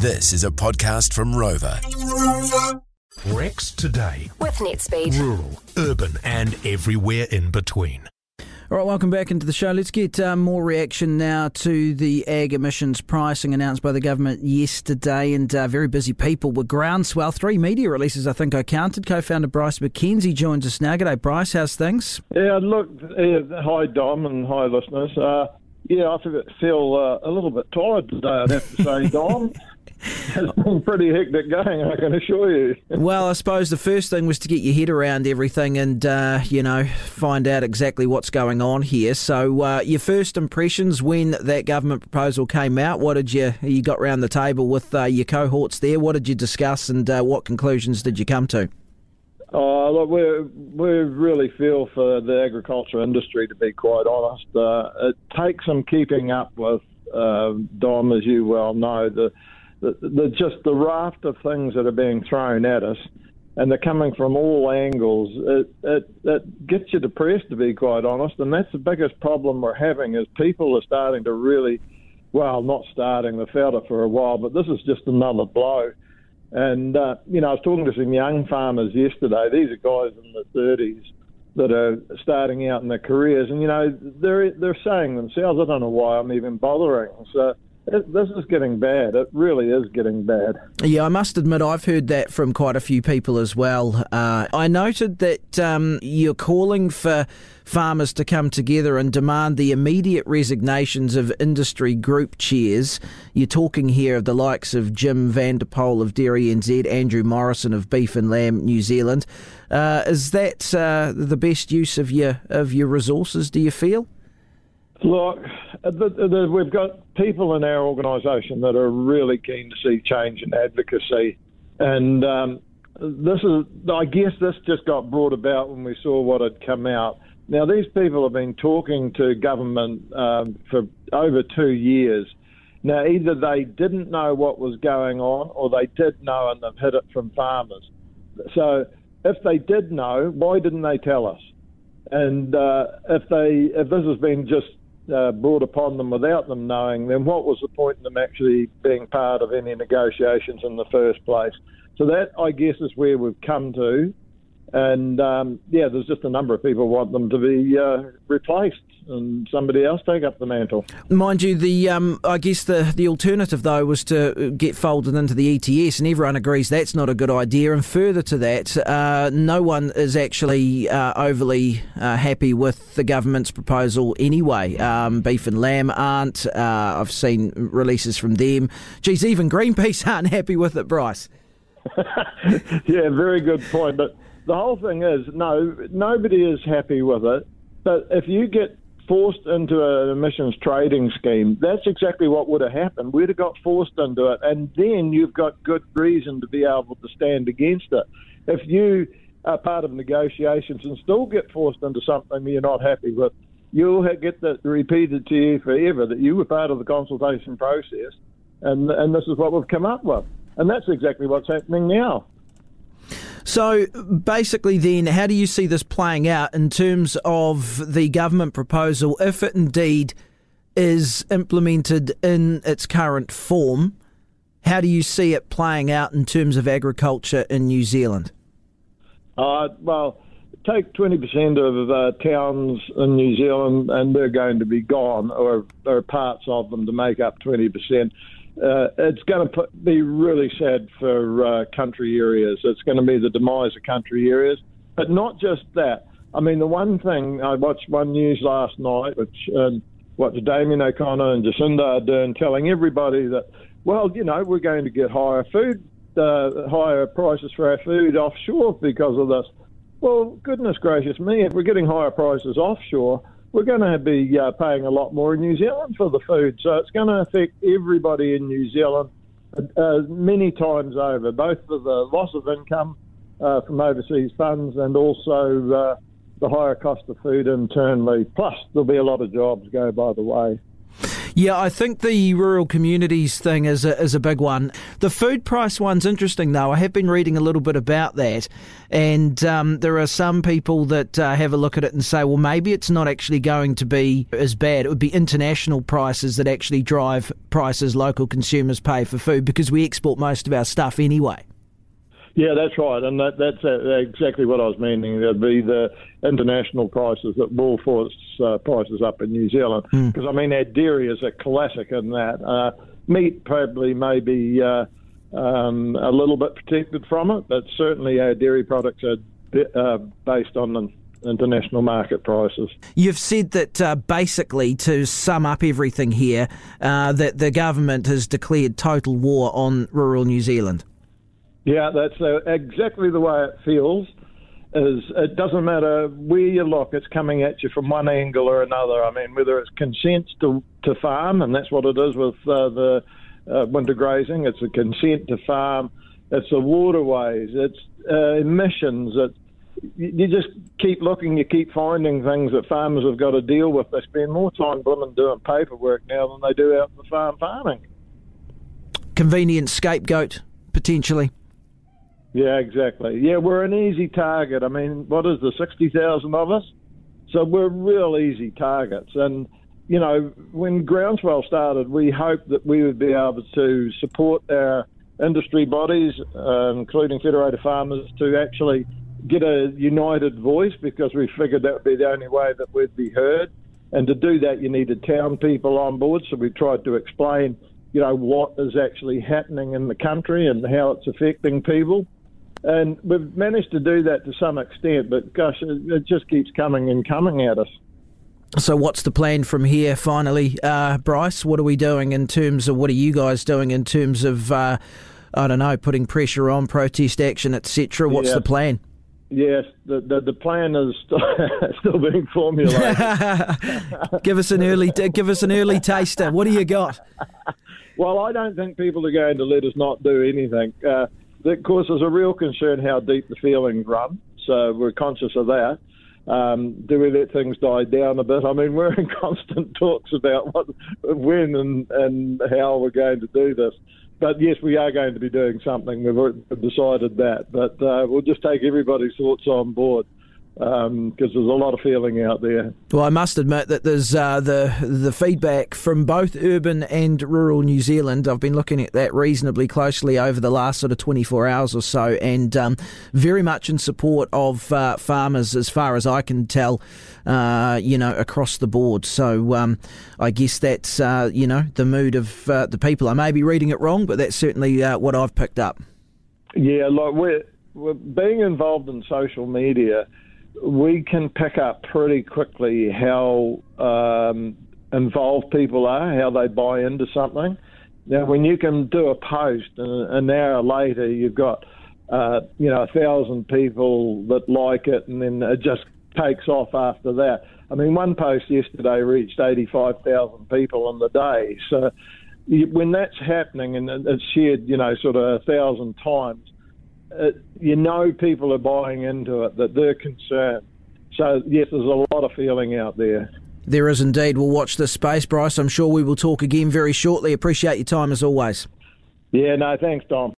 This is a podcast from Rover. Rex today. with NetSpeed. Rural, urban, and everywhere in between. All right, welcome back into the show. Let's get uh, more reaction now to the ag emissions pricing announced by the government yesterday. And uh, very busy people with groundswell. Three media releases, I think I counted. Co founder Bryce McKenzie joins us now. G'day, Bryce. How's things? Yeah, look, uh, hi Dom and hi listeners. Uh, yeah, I feel- feel uh, a little bit tired today, I'd have to say, Dom. It's been pretty hectic going, I can assure you. Well, I suppose the first thing was to get your head around everything and, uh, you know, find out exactly what's going on here. So, uh, your first impressions when that government proposal came out, what did you, you got round the table with uh, your cohorts there? What did you discuss and uh, what conclusions did you come to? Oh, look, we we really feel for the agriculture industry, to be quite honest. Uh, it takes some keeping up with, uh, Dom, as you well know, the, the, the just the raft of things that are being thrown at us, and they're coming from all angles. It, it, it gets you depressed, to be quite honest, and that's the biggest problem we're having is people are starting to really, well, not starting, they've felt it for a while, but this is just another blow. And, uh, you know, I was talking to some young farmers yesterday. These are guys in the 30s that are starting out in their careers. And, you know, they're, they're saying themselves, I don't know why I'm even bothering. So it, this is getting bad. It really is getting bad. Yeah, I must admit I've heard that from quite a few people as well. Uh, I noted that um, you're calling for farmers to come together and demand the immediate resignations of industry group chairs. You're talking here of the likes of Jim van der Poel of Dairy NZ, Andrew Morrison of Beef and Lamb New Zealand. Uh, is that uh, the best use of your of your resources? Do you feel? Look, the, the, we've got people in our organisation that are really keen to see change and advocacy, and um, this is, I guess, this just got brought about when we saw what had come out. Now, these people have been talking to government um, for over two years. Now, either they didn't know what was going on, or they did know and they've hid it from farmers. So, if they did know, why didn't they tell us? And uh, if they, if this has been just uh, brought upon them without them knowing, then what was the point in them actually being part of any negotiations in the first place? So that, I guess, is where we've come to. And um, yeah, there's just a number of people want them to be uh, replaced and somebody else take up the mantle. Mind you, the um, I guess the, the alternative though was to get folded into the ETS, and everyone agrees that's not a good idea. And further to that, uh, no one is actually uh, overly uh, happy with the government's proposal anyway. Um, Beef and Lamb aren't. Uh, I've seen releases from them. Geez, even Greenpeace aren't happy with it, Bryce. yeah, very good point. But the whole thing is, no, nobody is happy with it. But if you get forced into an emissions trading scheme, that's exactly what would have happened. We'd have got forced into it, and then you've got good reason to be able to stand against it. If you are part of negotiations and still get forced into something you're not happy with, you'll get that repeated to you forever that you were part of the consultation process, and and this is what we've come up with, and that's exactly what's happening now. So basically, then, how do you see this playing out in terms of the government proposal, if it indeed is implemented in its current form? How do you see it playing out in terms of agriculture in New Zealand? Uh, well, take 20% of uh, towns in New Zealand and they're going to be gone, or, or parts of them to make up 20%. Uh, it's going to be really sad for uh, country areas. It's going to be the demise of country areas. But not just that. I mean, the one thing I watched one news last night, which um, what Damien O'Connor and Jacinda Ardern telling everybody that, well, you know, we're going to get higher food, uh, higher prices for our food offshore because of this. Well, goodness gracious me, if we're getting higher prices offshore, we're going to be uh, paying a lot more in New Zealand for the food. So it's going to affect everybody in New Zealand uh, many times over, both for the loss of income uh, from overseas funds and also uh, the higher cost of food internally. Plus, there'll be a lot of jobs go by the way. Yeah, I think the rural communities thing is a, is a big one. The food price one's interesting, though. I have been reading a little bit about that, and um, there are some people that uh, have a look at it and say, well, maybe it's not actually going to be as bad. It would be international prices that actually drive prices local consumers pay for food because we export most of our stuff anyway. Yeah, that's right, and that, that's uh, exactly what I was meaning. There'd be the international prices that will force uh, prices up in New Zealand. Because mm. I mean, our dairy is a classic in that. Uh, meat probably may be uh, um, a little bit protected from it, but certainly our dairy products are uh, based on the international market prices. You've said that uh, basically, to sum up everything here, uh, that the government has declared total war on rural New Zealand. Yeah, that's uh, exactly the way it feels. Is it doesn't matter where you look, it's coming at you from one angle or another. I mean, whether it's consent to to farm, and that's what it is with uh, the uh, winter grazing. It's a consent to farm. It's the waterways. It's uh, emissions. You just keep looking, you keep finding things that farmers have got to deal with. They spend more time blooming doing paperwork now than they do out in the farm farming. Convenient scapegoat, potentially. Yeah, exactly. Yeah, we're an easy target. I mean, what is the 60,000 of us? So we're real easy targets. And, you know, when Groundswell started, we hoped that we would be able to support our industry bodies, uh, including Federated Farmers, to actually get a united voice because we figured that would be the only way that we'd be heard. And to do that, you needed town people on board. So we tried to explain, you know, what is actually happening in the country and how it's affecting people. And we've managed to do that to some extent, but gosh, it just keeps coming and coming at us. So, what's the plan from here finally, uh, Bryce? What are we doing in terms of what are you guys doing in terms of, uh, I don't know, putting pressure on protest action, etc.? What's yeah. the plan? Yes, the, the, the plan is still being formulated. give us an early give us an early taster. What do you got? Well, I don't think people are going to let us not do anything. Uh, course, there's a real concern how deep the feelings run, so we're conscious of that. Um, do we let things die down a bit? I mean, we're in constant talks about what, when, and, and how we're going to do this. But yes, we are going to be doing something. We've decided that, but uh, we'll just take everybody's thoughts on board because um, there's a lot of feeling out there. Well, I must admit that there's uh, the the feedback from both urban and rural New Zealand. I've been looking at that reasonably closely over the last sort of 24 hours or so, and um, very much in support of uh, farmers, as far as I can tell. Uh, you know, across the board. So um, I guess that's uh, you know the mood of uh, the people. I may be reading it wrong, but that's certainly uh, what I've picked up. Yeah, like we're, we're being involved in social media we can pick up pretty quickly how um, involved people are, how they buy into something. Now, when you can do a post and an hour later you've got, uh, you know, a thousand people that like it, and then it just takes off after that. I mean, one post yesterday reached 85,000 people in the day. So when that's happening and it's shared, you know, sort of a thousand times, it, uh, you know people are buying into it, that they're concerned. So, yes, there's a lot of feeling out there. There is indeed. We'll watch this space, Bryce. I'm sure we will talk again very shortly. Appreciate your time as always. Yeah, no, thanks, Tom.